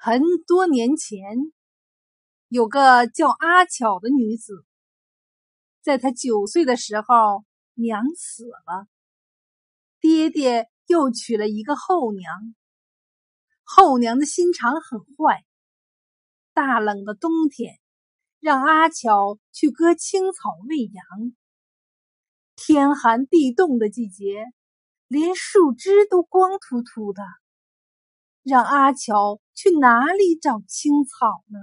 很多年前，有个叫阿巧的女子，在她九岁的时候，娘死了，爹爹又娶了一个后娘。后娘的心肠很坏，大冷的冬天，让阿巧去割青草喂羊。天寒地冻的季节，连树枝都光秃秃的。让阿乔去哪里找青草呢？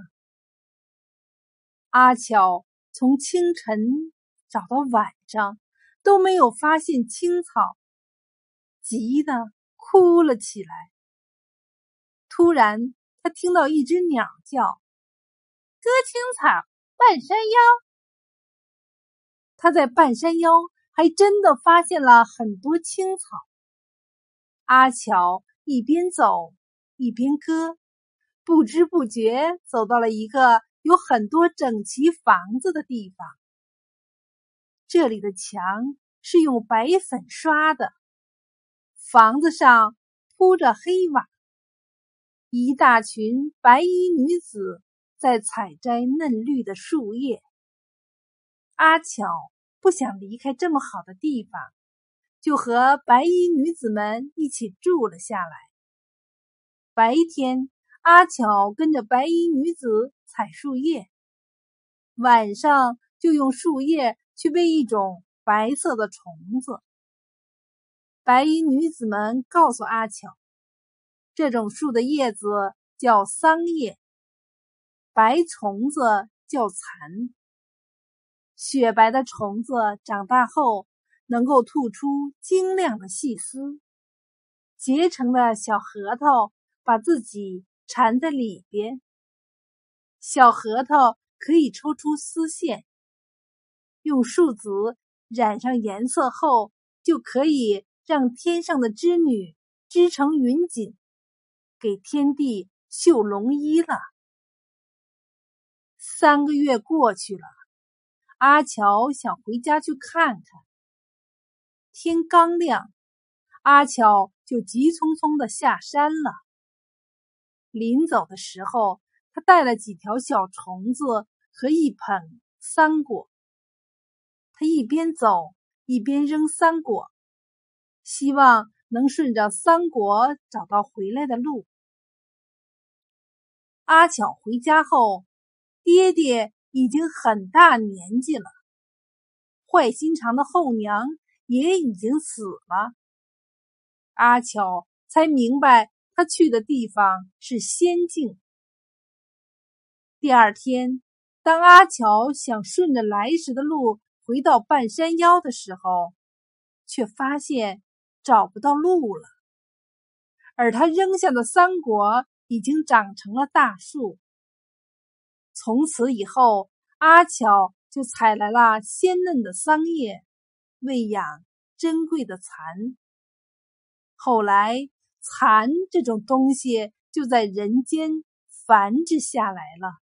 阿乔从清晨找到晚上都没有发现青草，急得哭了起来。突然，他听到一只鸟叫：“割青草，半山腰。”他在半山腰还真的发现了很多青草。阿乔一边走。一边割，不知不觉走到了一个有很多整齐房子的地方。这里的墙是用白粉刷的，房子上铺着黑瓦。一大群白衣女子在采摘嫩绿的树叶。阿巧不想离开这么好的地方，就和白衣女子们一起住了下来。白天，阿巧跟着白衣女子采树叶，晚上就用树叶去喂一种白色的虫子。白衣女子们告诉阿巧，这种树的叶子叫桑叶，白虫子叫蚕。雪白的虫子长大后能够吐出晶亮的细丝，结成的小核桃。把自己缠在里边，小核桃可以抽出丝线，用树籽染上颜色后，就可以让天上的织女织成云锦，给天地绣龙衣了。三个月过去了，阿乔想回家去看看。天刚亮，阿乔就急匆匆的下山了。临走的时候，他带了几条小虫子和一捧桑果。他一边走一边扔桑果，希望能顺着桑果找到回来的路。阿巧回家后，爹爹已经很大年纪了，坏心肠的后娘也已经死了。阿巧才明白。他去的地方是仙境。第二天，当阿乔想顺着来时的路回到半山腰的时候，却发现找不到路了。而他扔下的桑果已经长成了大树。从此以后，阿乔就采来了鲜嫩的桑叶，喂养珍贵的蚕。后来。蚕这种东西就在人间繁殖下来了。